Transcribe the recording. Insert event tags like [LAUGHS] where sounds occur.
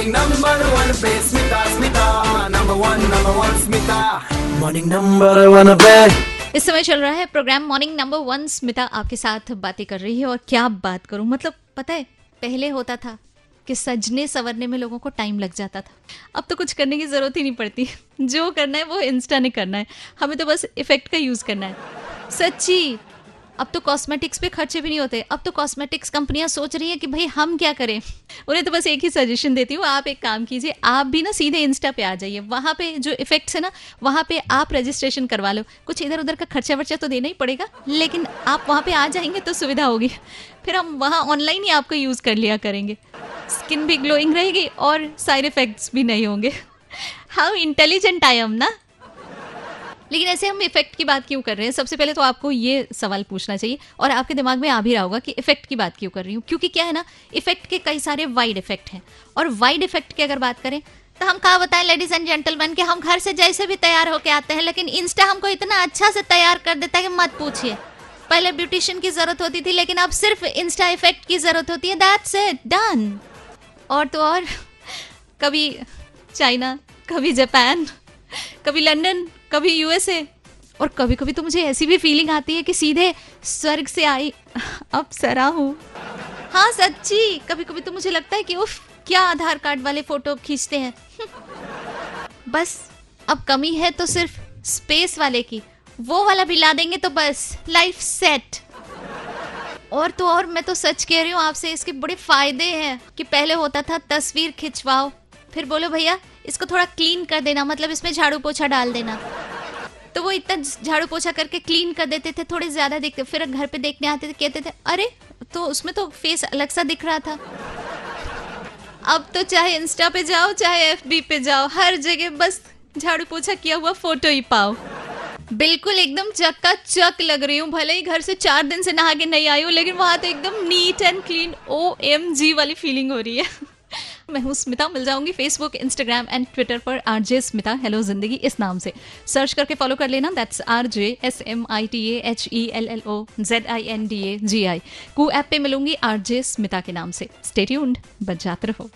morning number one पे Smita Smita number one number one Smita morning number one पे इस समय चल रहा है program morning number one Smita आपके साथ बातें कर रही है और क्या बात करूँ? मतलब पता है पहले होता था कि सजने संवरने में लोगों को टाइम लग जाता था। अब तो कुछ करने की ज़रूरत ही नहीं पड़ती। जो करना है वो इंस्टा ने करना है। हमें तो बस इफ़ेक्ट का यूज़ करना है। सच्ची अब तो कॉस्मेटिक्स पे खर्चे भी नहीं होते। अब तो कॉस्मेटिक्स कंपनियाँ सोच रही हैं कि भाई हम क्या करें? उन्हें तो बस एक ही सजेशन देती हूँ, आप एक काम कीजिए, आप भी ना सीधे इंस्टा पे आ जाइए। वहाँ पे जो इफेक्ट्स है ना, वहाँ पे आप रजिस्ट्रेशन करवा लो। कुछ इधर उधर का खर्चा वर्चा तो देना ही पड़ेगा, लेकिन आप वहाँ पे आ जाएँगे तो सुविधा होगी। फिर हम वहाँ ऑनलाइन ही आपको यूज़ कर लिया करेंगे। स्किन भी ग्लोइंग रहेगी और साइड इफेक्ट्स भी नहीं होंगे। हाउ इंटेलिजेंट आई एम ना? लेकिन ऐसे हम इफ़ेक्ट की बात क्यों कर रहे हैं? सबसे पहले तो आपको ये सवाल पूछना चाहिए और आपके दिमाग में आ भी रहा होगा कि इफ़ेक्ट की बात क्यों कर रही हूँ? क्योंकि क्या है ना इफ़ेक्ट के कई सारे वाइड इफ़ेक्ट हैं। और वाइड इफ़ेक्ट की अगर बात करें तो हम कहा बताएँ लेडीज़ एंड जेंटलमैन कि हम घर से जैसे भी तैयार होके आते हैं, लेकिन इंस्टा हमको इतना अच्छा से तैयार कर देता है कि मत पूछिए। पहले ब्यूटिशियन की ज़रूरत होती थी, लेकिन अब सिर्फ़ इंस्टा इफ़ेक्ट की ज़रूरत होती है। दैट्स इट डन और तो और, कभी चाइना कभी जापान कभी लंदन कभी यूएसए और कभी कभी तो मुझे ऐसी भी फीलिंग आती है कि सीधे स्वर्ग से आई। अब सरा हूँ। हाँ सच्ची। कभी कभी तो मुझे लगता है कि उफ, क्या आधार कार्ड वाले फ़ोटो खींचते हैं। बस, अब कमी है तो सिर्फ़ स्पेस वाले की। वो वाला भी ला देंगे तो बस लाइफ सेट और तो और मैं तो सच कह रही हूँ, आपसे इसके बड़े फ़ायदे हैं कि पहले होता था तस्वीर खिंचवाओ। फिर बोलो, भैया, इसको थोड़ा क्लीन कर देना मतलब इसमें झाड़ू पोछा डाल देना। तो वो इतना झाड़ू पोछा करके क्लीन कर देते थे, थोड़े ज़्यादा दिखते, फिर घर पे देखने आते थे, कहते थे, अरे तो उसमें तो फेस अलग सा दिख रहा था। अब तो चाहे इंस्टा पे जाओ, चाहे एफबी पे जाओ, हर जगह बस झाड़ू पोछा किया हुआ फ़ोटो ही पाओ। बिल्कुल एकदम चक्का चक लग रही हूँ, भले ही घर से चार दिन से नहा के नहीं आई हूँ, लेकिन वहाँ तो एकदम neat and clean O M G वाली फीलिंग हो रही है। [LAUGHS] मैं हूँ स्मिता, मिल जाऊँगी फेसबुक इंस्टाग्राम एंड ट्विटर पर R J Smita. Hello Zindagi इस नाम से। सर्च करके फॉलो कर लेना। That's R J S M I T H E L L O Z I N D A G I Koo app पे मिलूँगी are J Smita के नाम से। स्टेट्यून्ड जाते रहो।